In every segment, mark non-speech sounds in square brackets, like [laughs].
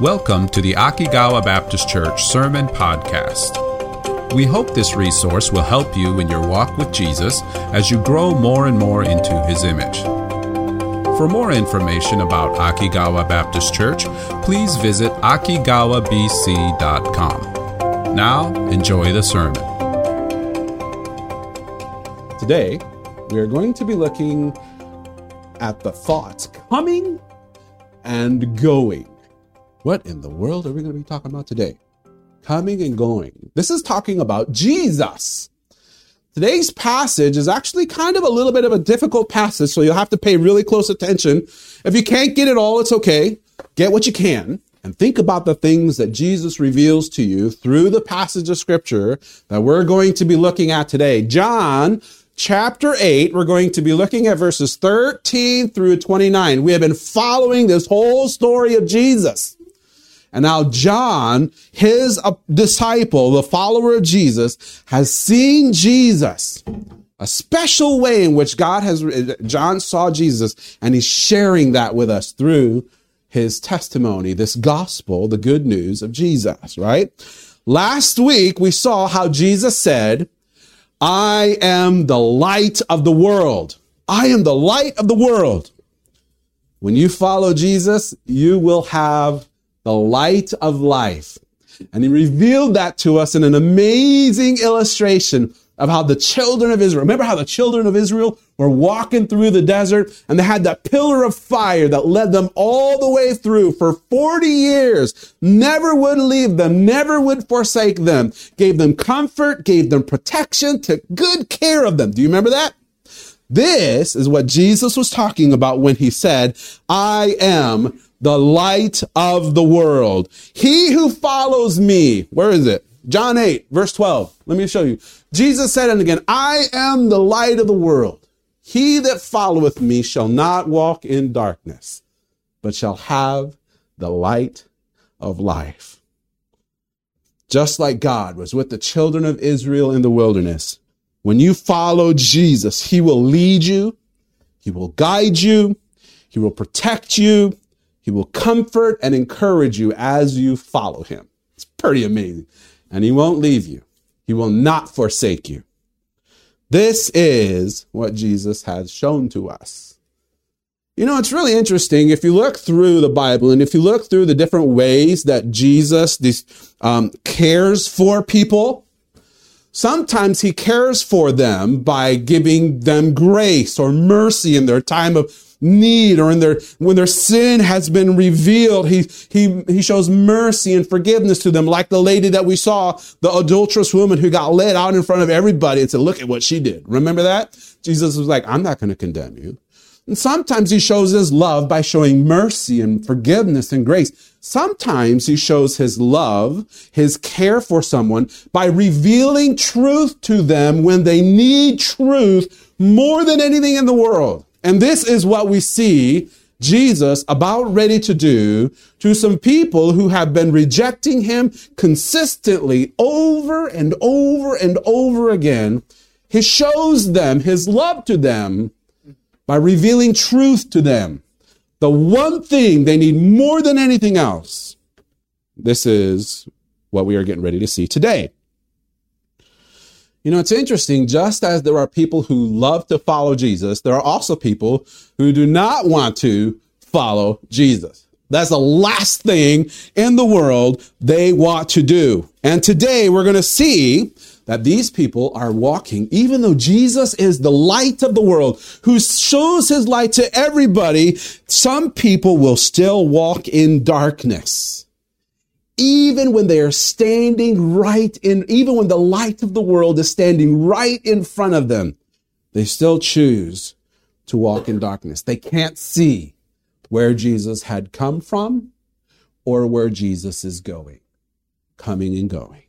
Welcome to the Akigawa Baptist Church Sermon Podcast. We hope this resource will help you in your walk with Jesus as you grow more and more into his image. For more information about Akigawa Baptist Church, please visit akigawabc.com. Now, enjoy the sermon. Today, we are going to be looking at the thoughts coming and going. What in the world are we going to be talking about today? Coming and going. This is talking about Jesus. Today's passage is actually kind of a little bit of a difficult passage, so you'll have to pay really close attention. If you can't get it all, it's okay. Get what you can and think about the things that Jesus reveals to you through the passage of scripture that we're going to be looking at today. John chapter 8, we're going to be looking at verses 13 through 29. We have been following this whole story of Jesus. And now John, his uh, disciple, the follower of Jesus, has seen Jesus. A special way in which God has, John saw Jesus, and he's sharing that with us through his testimony, this gospel, the good news of Jesus, right? Last week, we saw how Jesus said, I am the light of the world. I am the light of the world. When you follow Jesus, you will have the light of life. And he revealed that to us in an amazing illustration of how the children of Israel, remember how the children of Israel were walking through the desert and they had that pillar of fire that led them all the way through for 40 years, never would leave them, never would forsake them, gave them comfort, gave them protection, took good care of them. Do you remember that? This is what Jesus was talking about when he said, I am the light of the world. He who follows me, where is it? John 8, verse 12. Let me show you. Jesus said it again, I am the light of the world. He that followeth me shall not walk in darkness, but shall have the light of life. Just like God was with the children of Israel in the wilderness, when you follow Jesus, he will lead you, he will guide you, he will protect you, he will comfort and encourage you as you follow him. It's pretty amazing. And he won't leave you. He will not forsake you. This is what Jesus has shown to us. You know, it's really interesting. If you look through the Bible and if you look through the different ways that Jesus this, um, cares for people, sometimes he cares for them by giving them grace or mercy in their time of need or in their, when their sin has been revealed, he, he, he shows mercy and forgiveness to them. Like the lady that we saw, the adulterous woman who got led out in front of everybody and said, look at what she did. Remember that? Jesus was like, I'm not going to condemn you. And sometimes he shows his love by showing mercy and forgiveness and grace. Sometimes he shows his love, his care for someone by revealing truth to them when they need truth more than anything in the world. And this is what we see Jesus about ready to do to some people who have been rejecting him consistently over and over and over again. He shows them his love to them by revealing truth to them. The one thing they need more than anything else. This is what we are getting ready to see today. You know, it's interesting, just as there are people who love to follow Jesus, there are also people who do not want to follow Jesus. That's the last thing in the world they want to do. And today we're going to see that these people are walking, even though Jesus is the light of the world, who shows his light to everybody, some people will still walk in darkness even when they are standing right in, even when the light of the world is standing right in front of them, they still choose to walk in darkness. They can't see where Jesus had come from or where Jesus is going, coming and going.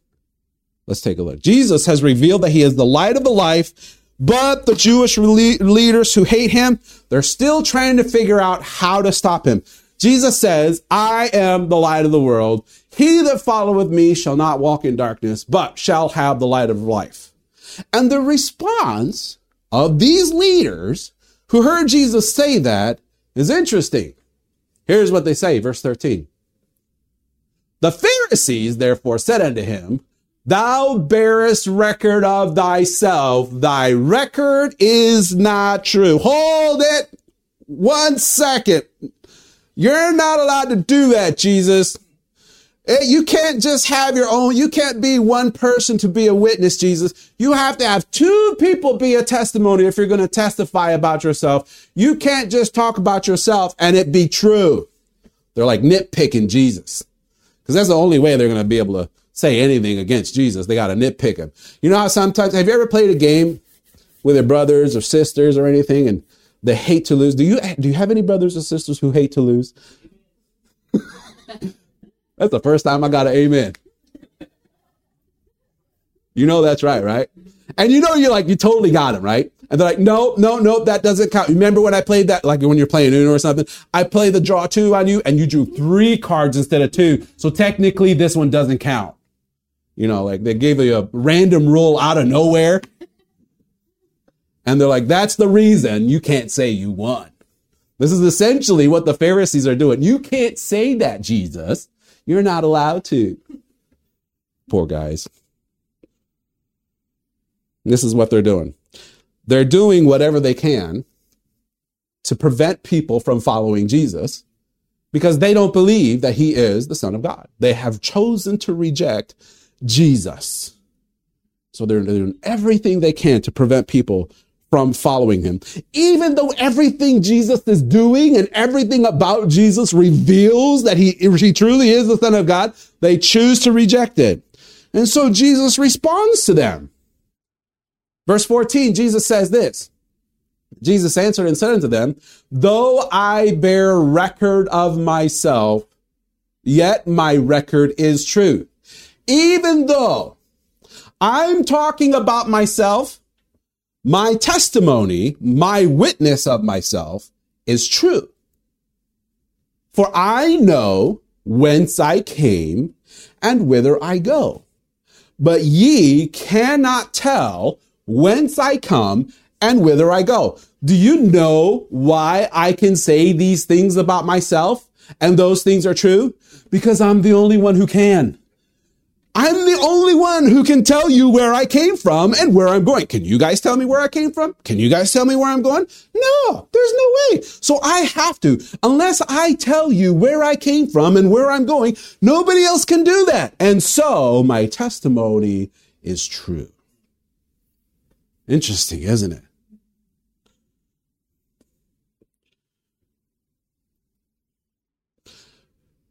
Let's take a look. Jesus has revealed that he is the light of the life, but the Jewish leaders who hate him, they're still trying to figure out how to stop him. Jesus says, I am the light of the world. He that followeth me shall not walk in darkness, but shall have the light of life. And the response of these leaders who heard Jesus say that is interesting. Here's what they say, verse 13. The Pharisees therefore said unto him, Thou bearest record of thyself. Thy record is not true. Hold it one second. You're not allowed to do that, Jesus. Eh, you can't just have your own. You can't be one person to be a witness, Jesus. You have to have two people be a testimony if you're going to testify about yourself. You can't just talk about yourself and it be true. They're like nitpicking Jesus because that's the only way they're going to be able to say anything against Jesus. They got to nitpick him. You know how sometimes, have you ever played a game with your brothers or sisters or anything and they hate to lose? Do you, do you have any brothers or sisters who hate to lose? [laughs] that's the first time I got an amen. You know that's right, right? And you know you're like, you totally got him, right? And they're like, no, no, no, that doesn't count. Remember when I played that, like when you're playing Uno or something? I play the draw two on you and you drew three cards instead of two. So technically this one doesn't count. You know, like they gave you a random rule out of nowhere. And they're like, that's the reason you can't say you won. This is essentially what the Pharisees are doing. You can't say that, Jesus. You're not allowed to. Poor guys. This is what they're doing. They're doing whatever they can to prevent people from following Jesus because they don't believe that he is the Son of God. They have chosen to reject Jesus. So they're doing everything they can to prevent people from following him. Even though everything Jesus is doing and everything about Jesus reveals that he, he truly is the Son of God, they choose to reject it. And so Jesus responds to them. Verse 14, Jesus says this. Jesus answered and said unto them, Though I bear record of myself, yet my record is true. Even though I'm talking about myself, my testimony, my witness of myself is true. For I know whence I came and whither I go. But ye cannot tell whence I come and whither I go. Do you know why I can say these things about myself and those things are true? Because I'm the only one who can. I'm the only one who can tell you where I came from and where I'm going. Can you guys tell me where I came from? Can you guys tell me where I'm going? No, there's no way. So I have to. Unless I tell you where I came from and where I'm going, nobody else can do that. And so my testimony is true. Interesting, isn't it?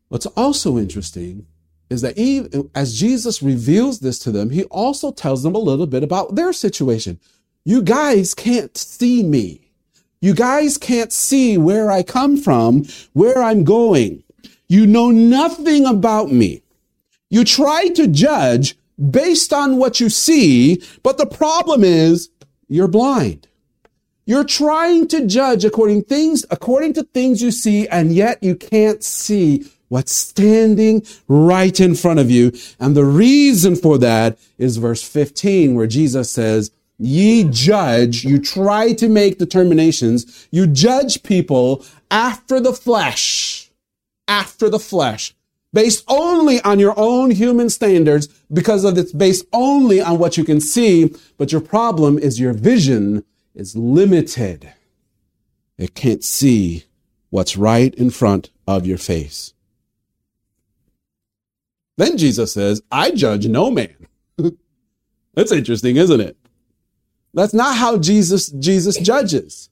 What's also interesting is that he, as Jesus reveals this to them, he also tells them a little bit about their situation. You guys can't see me. You guys can't see where I come from, where I'm going. You know nothing about me. You try to judge based on what you see, but the problem is you're blind. You're trying to judge according things, according to things you see, and yet you can't see what's standing right in front of you. And the reason for that is verse 15, where Jesus says, Ye judge, you try to make determinations, you judge people after the flesh, after the flesh, based only on your own human standards because of it's based only on what you can see. But your problem is your vision is limited. It can't see what's right in front of your face. Then Jesus says, I judge no man. [laughs] That's interesting, isn't it? That's not how Jesus, Jesus judges.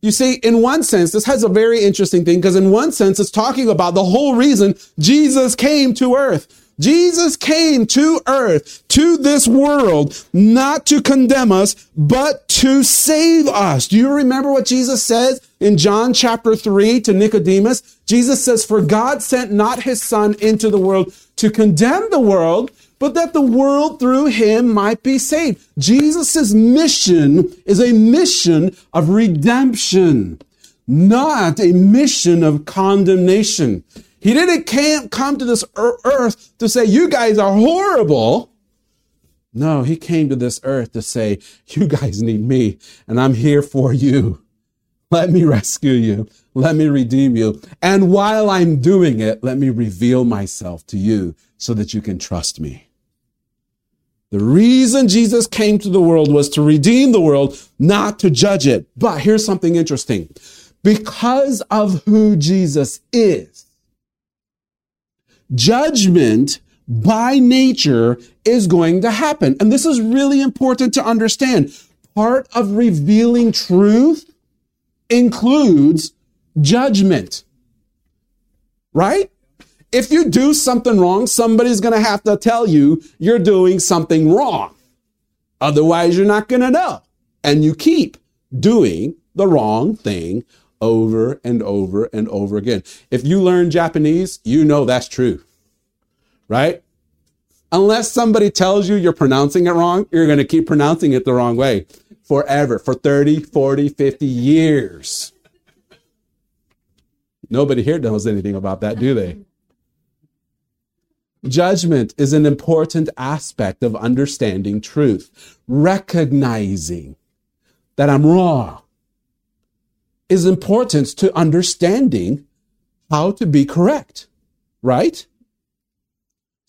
You see, in one sense, this has a very interesting thing because in one sense, it's talking about the whole reason Jesus came to earth. Jesus came to earth, to this world, not to condemn us, but to save us. Do you remember what Jesus says in John chapter 3 to Nicodemus? Jesus says, For God sent not his son into the world to condemn the world, but that the world through him might be saved. Jesus' mission is a mission of redemption, not a mission of condemnation. He didn't come to this earth to say, you guys are horrible. No, he came to this earth to say, you guys need me and I'm here for you. Let me rescue you. Let me redeem you. And while I'm doing it, let me reveal myself to you so that you can trust me. The reason Jesus came to the world was to redeem the world, not to judge it. But here's something interesting. Because of who Jesus is, judgment by nature is going to happen. And this is really important to understand. Part of revealing truth includes judgment. Right? If you do something wrong, somebody's going to have to tell you you're doing something wrong. Otherwise, you're not going to know. And you keep doing the wrong thing over and over and over again. If you learn Japanese, you know that's true. Right? Unless somebody tells you you're pronouncing it wrong, you're going to keep pronouncing it the wrong way forever for 30, 40, 50 years. Nobody here knows anything about that, do they? Judgment is an important aspect of understanding truth. Recognizing that I'm wrong is important to understanding how to be correct, right?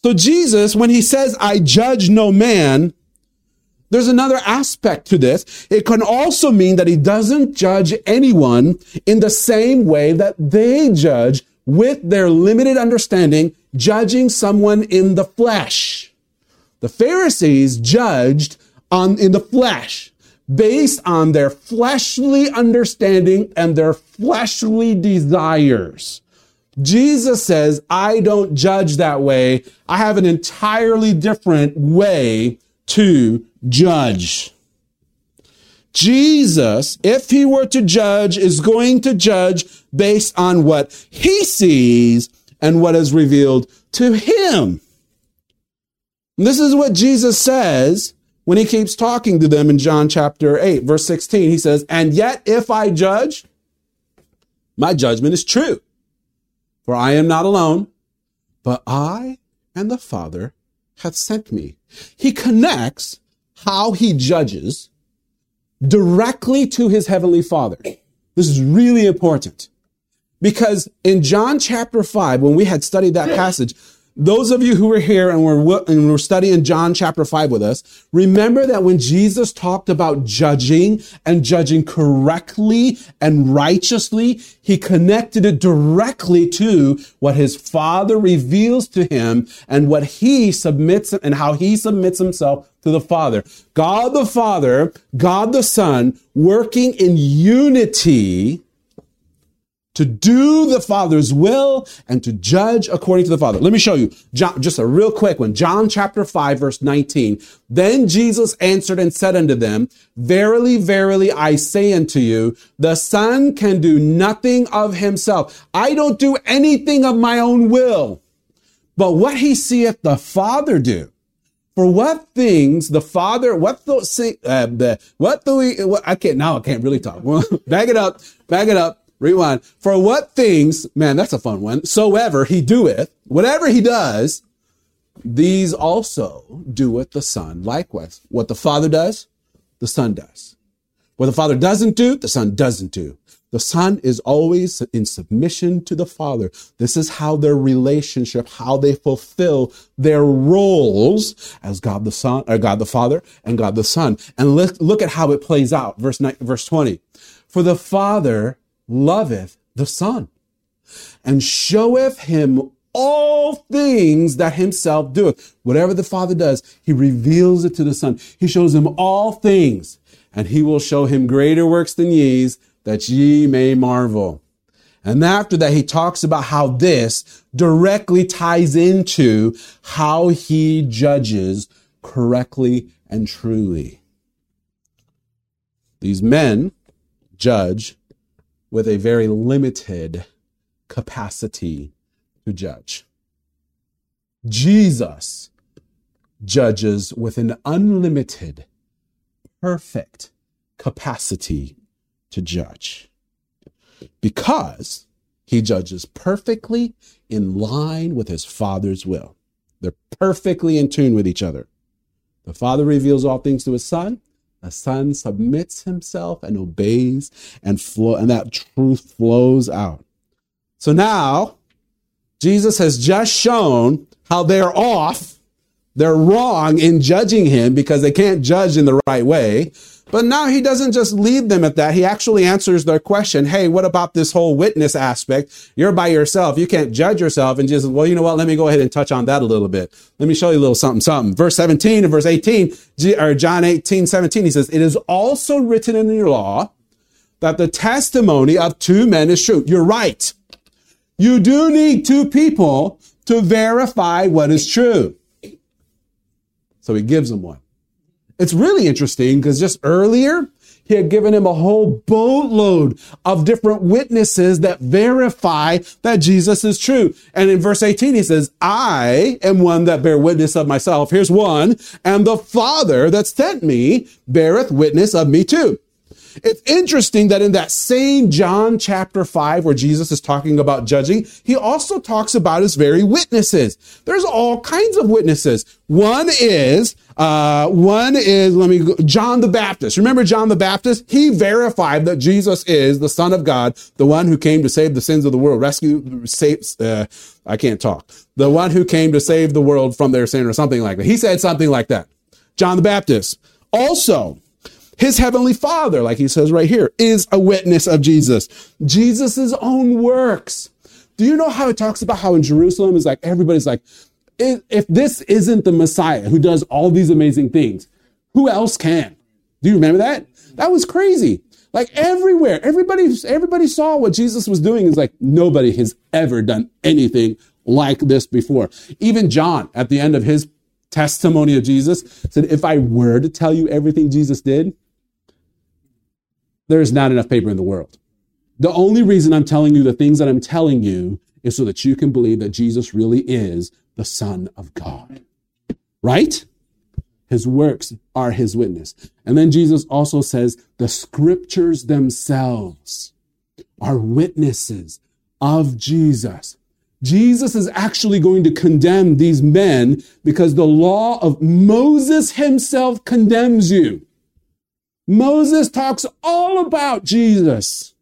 So Jesus, when he says, I judge no man, there's another aspect to this. It can also mean that he doesn't judge anyone in the same way that they judge with their limited understanding, judging someone in the flesh. The Pharisees judged on, in the flesh based on their fleshly understanding and their fleshly desires. Jesus says, I don't judge that way. I have an entirely different way to judge. Jesus, if he were to judge, is going to judge based on what he sees and what is revealed to him. And this is what Jesus says when he keeps talking to them in John chapter 8, verse 16. He says, And yet, if I judge, my judgment is true. For I am not alone, but I and the Father hath sent me. He connects how he judges directly to his heavenly father. This is really important because in John chapter 5, when we had studied that passage, those of you who were here and were, and were studying John chapter 5 with us, remember that when Jesus talked about judging and judging correctly and righteously, he connected it directly to what his father reveals to him and what he submits and how he submits himself to the Father. God the Father, God the Son, working in unity to do the Father's will and to judge according to the Father. Let me show you John, just a real quick one. John chapter 5 verse 19. Then Jesus answered and said unto them, Verily, verily, I say unto you, the Son can do nothing of himself. I don't do anything of my own will, but what he seeth the Father do. For what things the Father, what the, uh, the what the, what, I can't, now I can't really talk. [laughs] back it up, back it up. Rewind. For what things, man, that's a fun one. Soever he doeth, whatever he does, these also doeth the Son likewise. What the Father does, the Son does. What the Father doesn't do, the Son doesn't do. The Son is always in submission to the Father. This is how their relationship, how they fulfill their roles as God the Son, or God the Father and God the Son. And look, look at how it plays out. Verse 9, verse 20. For the Father loveth the Son, and showeth him all things that himself doeth. Whatever the Father does, he reveals it to the Son. He shows him all things, and he will show him greater works than ye's, that ye may marvel. And after that, he talks about how this directly ties into how he judges correctly and truly. These men judge with a very limited capacity to judge. Jesus judges with an unlimited, perfect capacity to judge because he judges perfectly in line with his Father's will. They're perfectly in tune with each other. The Father reveals all things to his Son. The Son submits himself and obeys, and flow, and that truth flows out. So now, Jesus has just shown how they're off, they're wrong in judging him because they can't judge in the right way. But now he doesn't just leave them at that. He actually answers their question. Hey, what about this whole witness aspect? You're by yourself. You can't judge yourself. And Jesus, well, you know what? Let me go ahead and touch on that a little bit. Let me show you a little something, something. Verse 17 and verse 18, or John 18, 17, he says, it is also written in your law that the testimony of two men is true. You're right. You do need two people to verify what is true. So he gives them one. It's really interesting because just earlier, he had given him a whole boatload of different witnesses that verify that Jesus is true. And in verse 18, he says, I am one that bear witness of myself. Here's one. And the Father that sent me beareth witness of me too. It's interesting that in that same John chapter 5, where Jesus is talking about judging, he also talks about his very witnesses. There's all kinds of witnesses. One is, uh, one is, let me go, John the Baptist. Remember John the Baptist? He verified that Jesus is the Son of God, the one who came to save the sins of the world, rescue, save, uh, I can't talk. The one who came to save the world from their sin or something like that. He said something like that. John the Baptist. Also, his heavenly father, like he says right here, is a witness of Jesus. Jesus' own works. Do you know how it talks about how in Jerusalem is like everybody's like, if this isn't the Messiah who does all these amazing things, who else can? Do you remember that? That was crazy. Like everywhere, everybody, everybody saw what Jesus was doing. Is like nobody has ever done anything like this before. Even John, at the end of his testimony of Jesus, said, "If I were to tell you everything Jesus did, there's not enough paper in the world. The only reason I'm telling you the things that I'm telling you is so that you can believe that Jesus really is the Son of God. Right? His works are his witness. And then Jesus also says the scriptures themselves are witnesses of Jesus. Jesus is actually going to condemn these men because the law of Moses himself condemns you. Moses talks all about Jesus.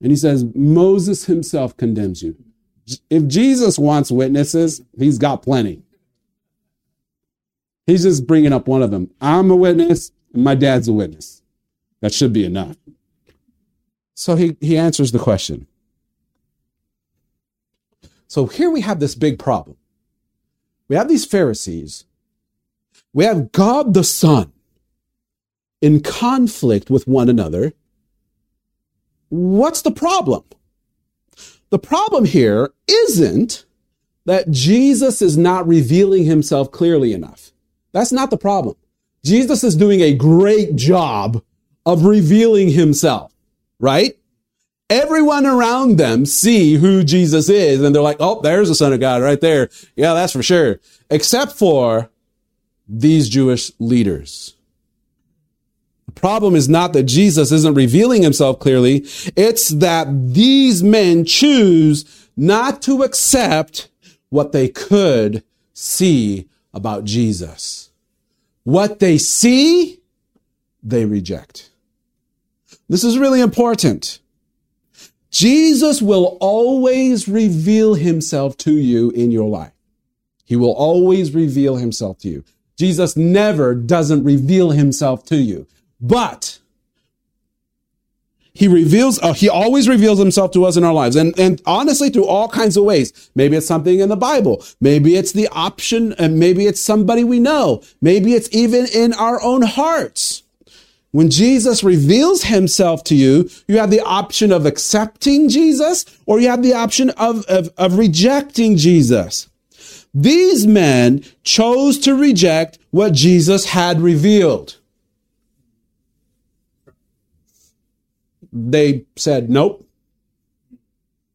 And he says, Moses himself condemns you. If Jesus wants witnesses, he's got plenty. He's just bringing up one of them. I'm a witness, and my dad's a witness. That should be enough. So he, he answers the question. So here we have this big problem. We have these Pharisees. We have God the Son in conflict with one another, what's the problem? The problem here isn't that Jesus is not revealing himself clearly enough. That's not the problem. Jesus is doing a great job of revealing himself, right? Everyone around them see who Jesus is and they're like, oh, there's the son of God right there. Yeah, that's for sure. Except for these Jewish leaders problem is not that Jesus isn't revealing himself clearly. It's that these men choose not to accept what they could see about Jesus. What they see, they reject. This is really important. Jesus will always reveal himself to you in your life. He will always reveal himself to you. Jesus never doesn't reveal himself to you. But he reveals, uh, he always reveals himself to us in our lives. And, and honestly, through all kinds of ways. Maybe it's something in the Bible. Maybe it's the option, and maybe it's somebody we know. Maybe it's even in our own hearts. When Jesus reveals himself to you, you have the option of accepting Jesus or you have the option of, of, of rejecting Jesus. These men chose to reject what Jesus had revealed. They said, nope,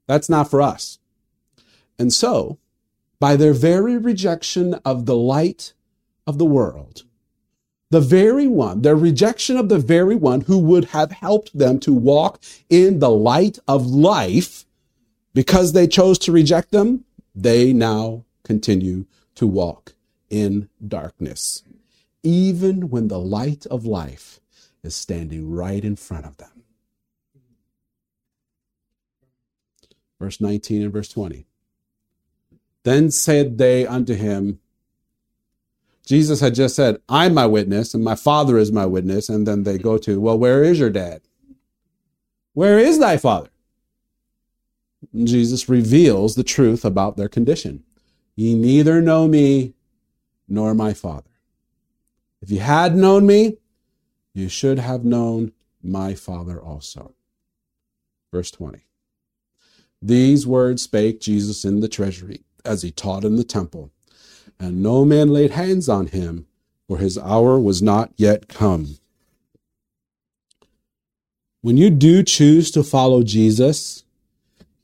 that's not for us. And so, by their very rejection of the light of the world, the very one, their rejection of the very one who would have helped them to walk in the light of life, because they chose to reject them, they now continue to walk in darkness. even when the light of life is standing right in front of them. Verse 19 and verse 20. Then said they unto him, Jesus had just said, I'm my witness, and my father is my witness. And then they go to, Well, where is your dad? Where is thy father? And Jesus reveals the truth about their condition. Ye neither know me nor my father. If you had known me, you should have known my father also. Verse 20. These words spake Jesus in the treasury as he taught in the temple, and no man laid hands on him, for his hour was not yet come. When you do choose to follow Jesus,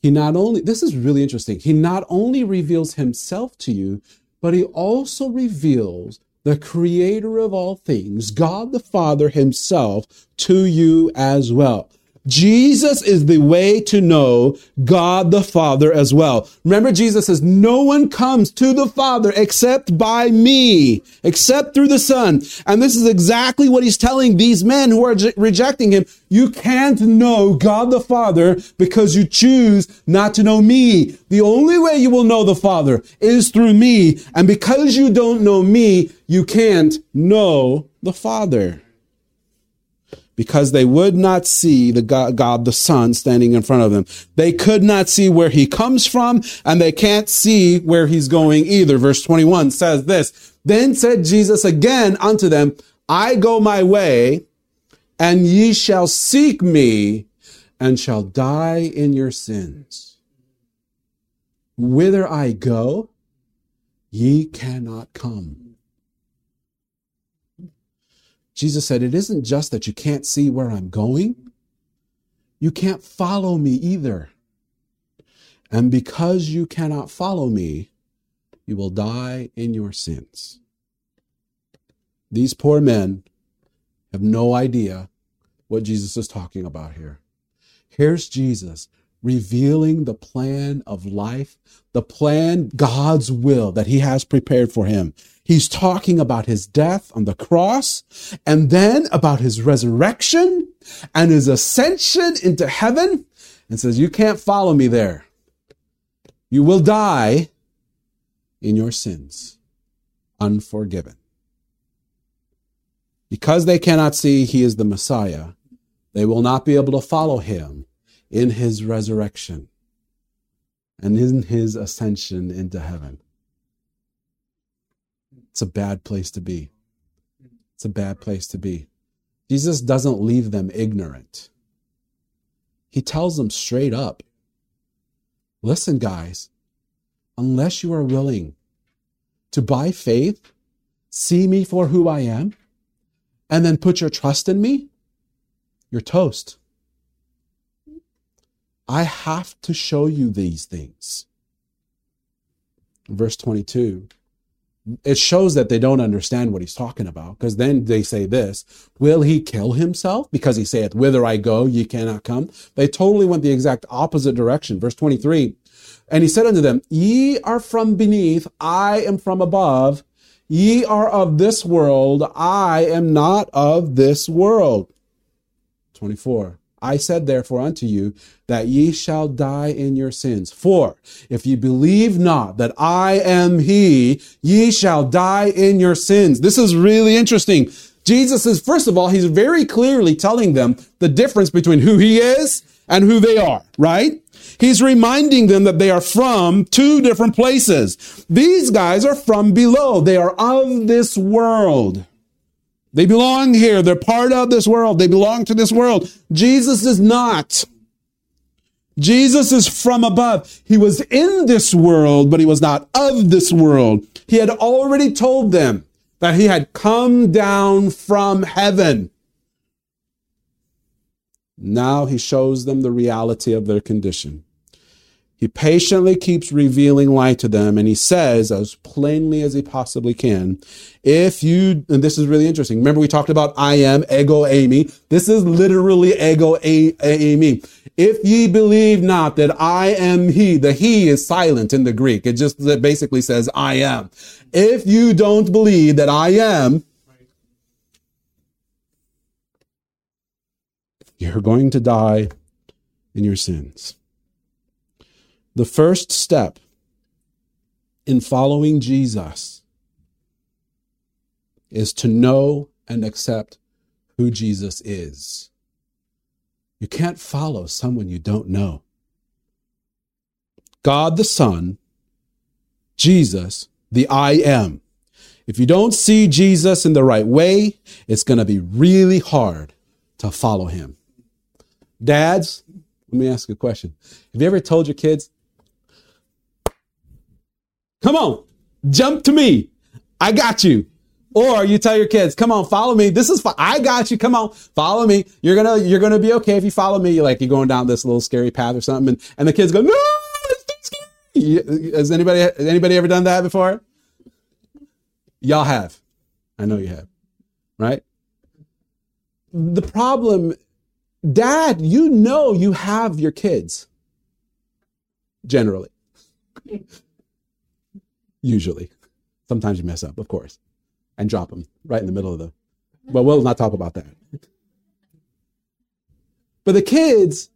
he not only, this is really interesting, he not only reveals himself to you, but he also reveals the creator of all things, God the Father himself, to you as well. Jesus is the way to know God the Father as well. Remember, Jesus says, no one comes to the Father except by me, except through the Son. And this is exactly what he's telling these men who are rejecting him. You can't know God the Father because you choose not to know me. The only way you will know the Father is through me. And because you don't know me, you can't know the Father because they would not see the God, God, the Son standing in front of them. They could not see where he comes from and they can't see where he's going either. Verse 21 says this, Then said Jesus again unto them, I go my way and ye shall seek me and shall die in your sins. Whither I go, ye cannot come. Jesus said, It isn't just that you can't see where I'm going, you can't follow me either. And because you cannot follow me, you will die in your sins. These poor men have no idea what Jesus is talking about here. Here's Jesus revealing the plan of life, the plan, God's will that he has prepared for him. He's talking about his death on the cross and then about his resurrection and his ascension into heaven and says, you can't follow me there. You will die in your sins, unforgiven. Because they cannot see he is the Messiah, they will not be able to follow him in his resurrection and in his ascension into heaven. It's a bad place to be. It's a bad place to be. Jesus doesn't leave them ignorant. He tells them straight up listen, guys, unless you are willing to, by faith, see me for who I am, and then put your trust in me, you're toast. I have to show you these things. Verse 22 it shows that they don't understand what he's talking about because then they say this will he kill himself? Because he saith whither i go ye cannot come they totally went the exact opposite direction. Verse 23 and he said unto them ye are from beneath i am from above. Ye are of this world i am not of this world 24 I said therefore unto you that ye shall die in your sins. For if ye believe not that I am he, ye shall die in your sins. This is really interesting. Jesus is, first of all, he's very clearly telling them the difference between who he is and who they are, right? He's reminding them that they are from two different places. These guys are from below. They are of this world. They belong here. They're part of this world. They belong to this world. Jesus is not. Jesus is from above. He was in this world, but he was not of this world. He had already told them that he had come down from heaven. Now he shows them the reality of their condition. He patiently keeps revealing light to them, and he says as plainly as he possibly can, if you, and this is really interesting. Remember, we talked about I am, ego eimi. This is literally ego eimi. If ye believe not that I am he, the he is silent in the Greek. It just it basically says I am. If you don't believe that I am, you're going to die in your sins. The first step in following Jesus is to know and accept who Jesus is. You can't follow someone you don't know. God the Son, Jesus, the I am. If you don't see Jesus in the right way, it's going to be really hard to follow him. Dads, let me ask you a question. Have you ever told your kids, come on, jump to me. I got you. Or you tell your kids, come on, follow me. This is, I got you. Come on, follow me. You're going to, you're going to be okay if you follow me. You're Like you're going down this little scary path or something. And, and the kids go, no, it's too scary. Has anybody, has anybody ever done that before? Y'all have. I know you have. Right? The problem, dad, you know you have your kids. Generally. Usually. Sometimes you mess up, of course and drop them right in the middle of the. Well, we'll not talk about that. But the kids,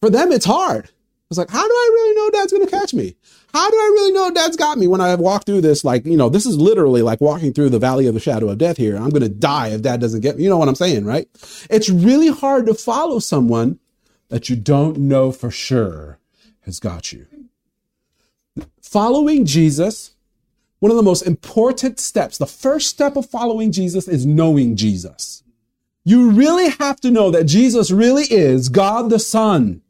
for them, it's hard. It's like, how do I really know dad's going to catch me? How do I really know dad's got me when I walk through this? Like, you know, this is literally like walking through the valley of the shadow of death here. I'm going to die if dad doesn't get me. You know what I'm saying, right? It's really hard to follow someone that you don't know for sure has got you. Following Jesus one of the most important steps, the first step of following Jesus is knowing Jesus. You really have to know that Jesus really is God the Son.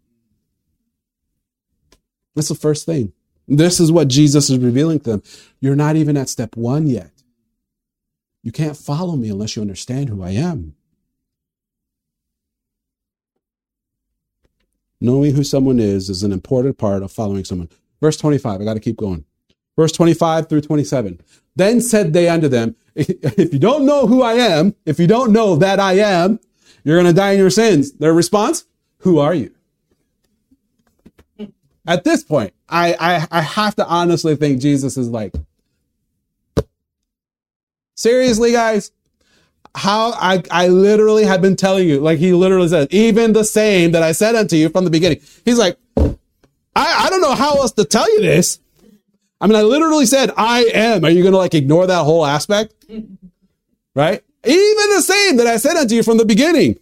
That's the first thing. This is what Jesus is revealing to them. You're not even at step one yet. You can't follow me unless you understand who I am. Knowing who someone is is an important part of following someone. Verse 25, I got to keep going. Verse 25 through 27. Then said they unto them, [laughs] If you don't know who I am, if you don't know that I am, you're going to die in your sins. Their response, Who are you? At this point, I, I, I have to honestly think Jesus is like, Seriously, guys? How I, I literally have been telling you, like he literally says, even the same that I said unto you from the beginning. He's like, I, I don't know how else to tell you this. I mean, I literally said, I am. Are you going to like ignore that whole aspect? [laughs] Right? Even the same that I said unto you from the beginning.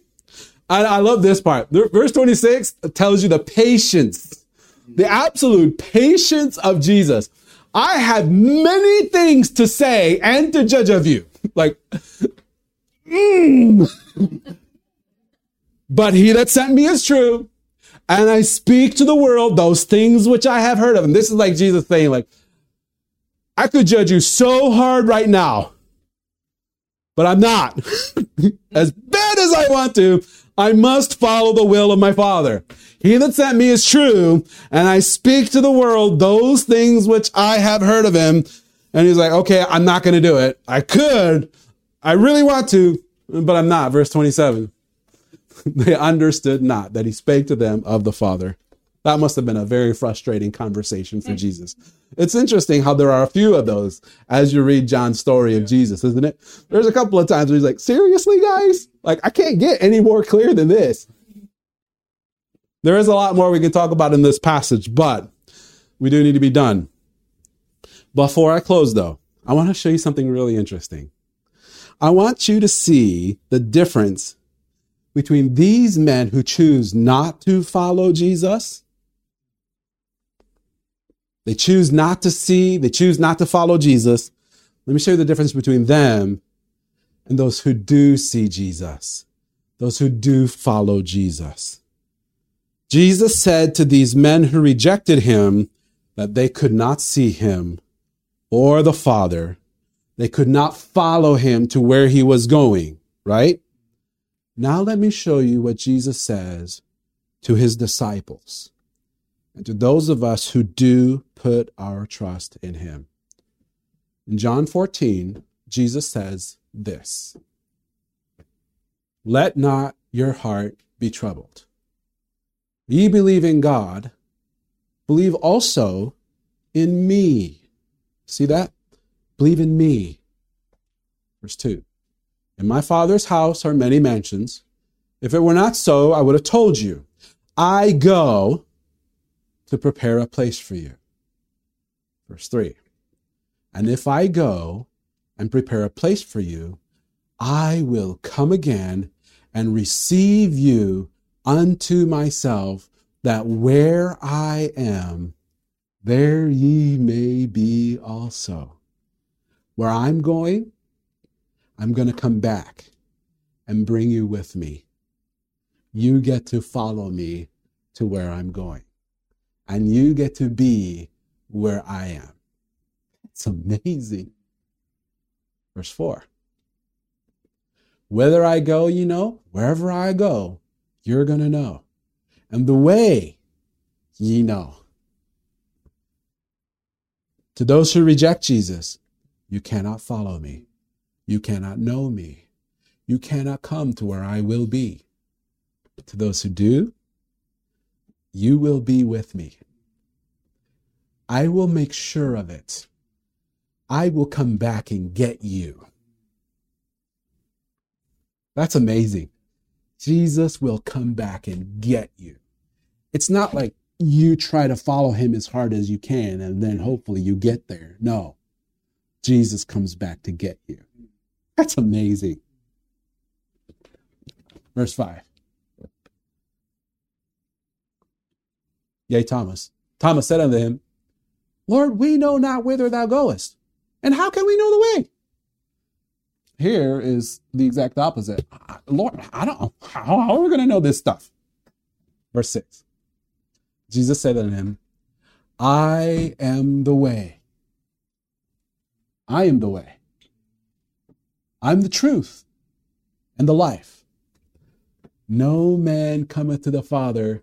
And I love this part. Verse 26 tells you the patience, the absolute patience of Jesus. I have many things to say and to judge of you. [laughs] Like, [laughs] mm. but he that sent me is true. And I speak to the world those things which I have heard of. And this is like Jesus saying, like, I could judge you so hard right now, but I'm not. [laughs] as bad as I want to, I must follow the will of my Father. He that sent me is true, and I speak to the world those things which I have heard of him. And he's like, okay, I'm not going to do it. I could. I really want to, but I'm not. Verse 27. [laughs] they understood not that he spake to them of the Father. That must have been a very frustrating conversation for Jesus. It's interesting how there are a few of those as you read John's story of Jesus, isn't it? There's a couple of times where he's like, seriously, guys? Like, I can't get any more clear than this. There is a lot more we can talk about in this passage, but we do need to be done. Before I close, though, I want to show you something really interesting. I want you to see the difference between these men who choose not to follow Jesus they choose not to see, they choose not to follow Jesus. Let me show you the difference between them and those who do see Jesus, those who do follow Jesus. Jesus said to these men who rejected him that they could not see him or the Father. They could not follow him to where he was going, right? Now let me show you what Jesus says to his disciples and to those of us who do put our trust in him. In John 14, Jesus says this Let not your heart be troubled. Ye believe in God, believe also in me. See that? Believe in me. Verse 2 In my Father's house are many mansions. If it were not so, I would have told you. I go to prepare a place for you. Verse 3 And if I go and prepare a place for you, I will come again and receive you unto myself, that where I am, there ye may be also. Where I'm going, I'm going to come back and bring you with me. You get to follow me to where I'm going, and you get to be where I am. It's amazing. Verse 4 Whether I go, you know, wherever I go, you're going to know. And the way, ye know. To those who reject Jesus, you cannot follow me. You cannot know me. You cannot come to where I will be. To those who do, you will be with me. I will make sure of it. I will come back and get you. That's amazing. Jesus will come back and get you. It's not like you try to follow him as hard as you can and then hopefully you get there. No, Jesus comes back to get you. That's amazing. Verse 5. Yea, Thomas. Thomas said unto him, Lord, we know not whither thou goest, and how can we know the way? Here is the exact opposite. Lord, I don't. How, how are we going to know this stuff? Verse 6. Jesus said unto him, I am the way. I am the way. I'm the truth and the life. No man cometh to the Father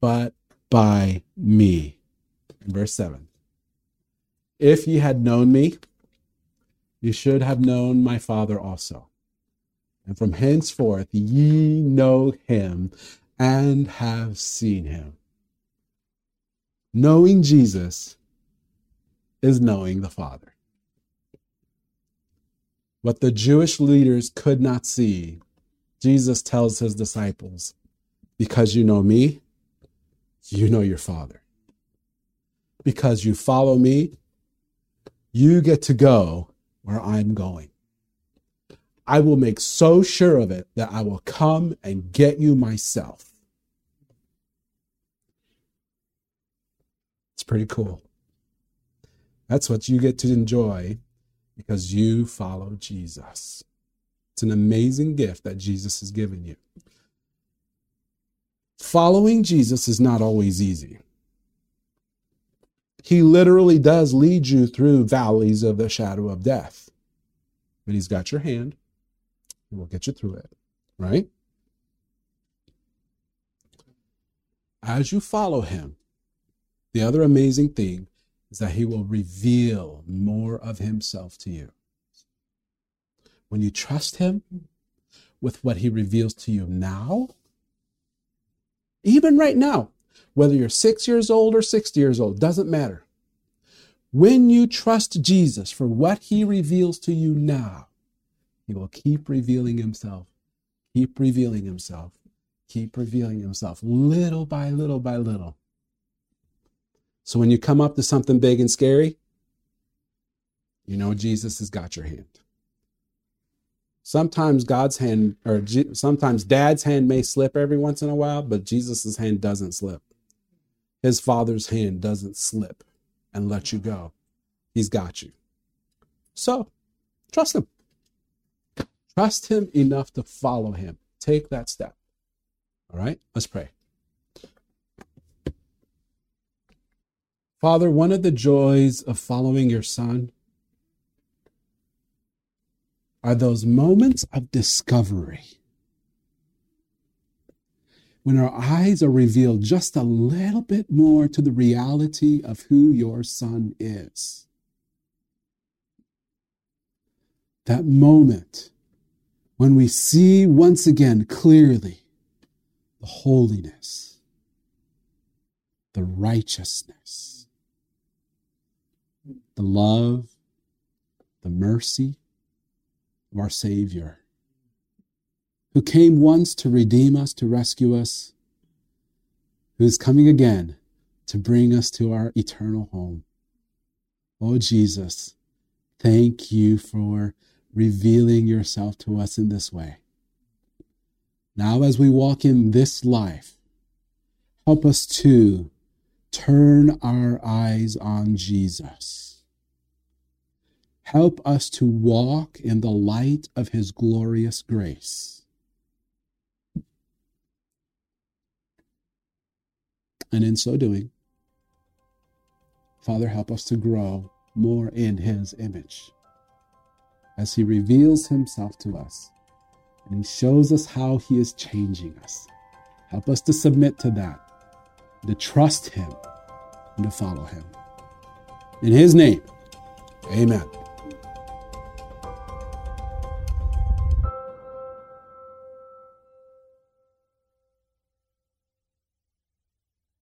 but by me. Verse 7. If ye had known me, ye should have known my Father also. And from henceforth ye know him and have seen him. Knowing Jesus is knowing the Father. What the Jewish leaders could not see, Jesus tells his disciples, because you know me, you know your Father. Because you follow me, you get to go where I'm going. I will make so sure of it that I will come and get you myself. It's pretty cool. That's what you get to enjoy because you follow Jesus. It's an amazing gift that Jesus has given you. Following Jesus is not always easy. He literally does lead you through valleys of the shadow of death. But he's got your hand and will get you through it, right? As you follow him, the other amazing thing is that he will reveal more of himself to you. When you trust him with what he reveals to you now, even right now, whether you're six years old or 60 years old, doesn't matter. When you trust Jesus for what he reveals to you now, he will keep revealing himself, keep revealing himself, keep revealing himself little by little by little so when you come up to something big and scary, you know Jesus has got your hand. Sometimes God's hand, or G- sometimes dad's hand may slip every once in a while, but Jesus' hand doesn't slip. His father's hand doesn't slip and let you go. He's got you. So trust him. Trust him enough to follow him. Take that step. All right, let's pray. Father, one of the joys of following your Son are those moments of discovery when our eyes are revealed just a little bit more to the reality of who your Son is. That moment when we see once again clearly the holiness, the righteousness, the love, the mercy of our Savior, who came once to redeem us, to rescue us, who is coming again to bring us to our eternal home. Oh, Jesus, thank you for revealing yourself to us in this way. Now, as we walk in this life, help us to turn our eyes on Jesus. Help us to walk in the light of his glorious grace. And in so doing, Father, help us to grow more in his image as he reveals himself to us and shows us how he is changing us. Help us to submit to that, to trust him, and to follow him. In his name, amen.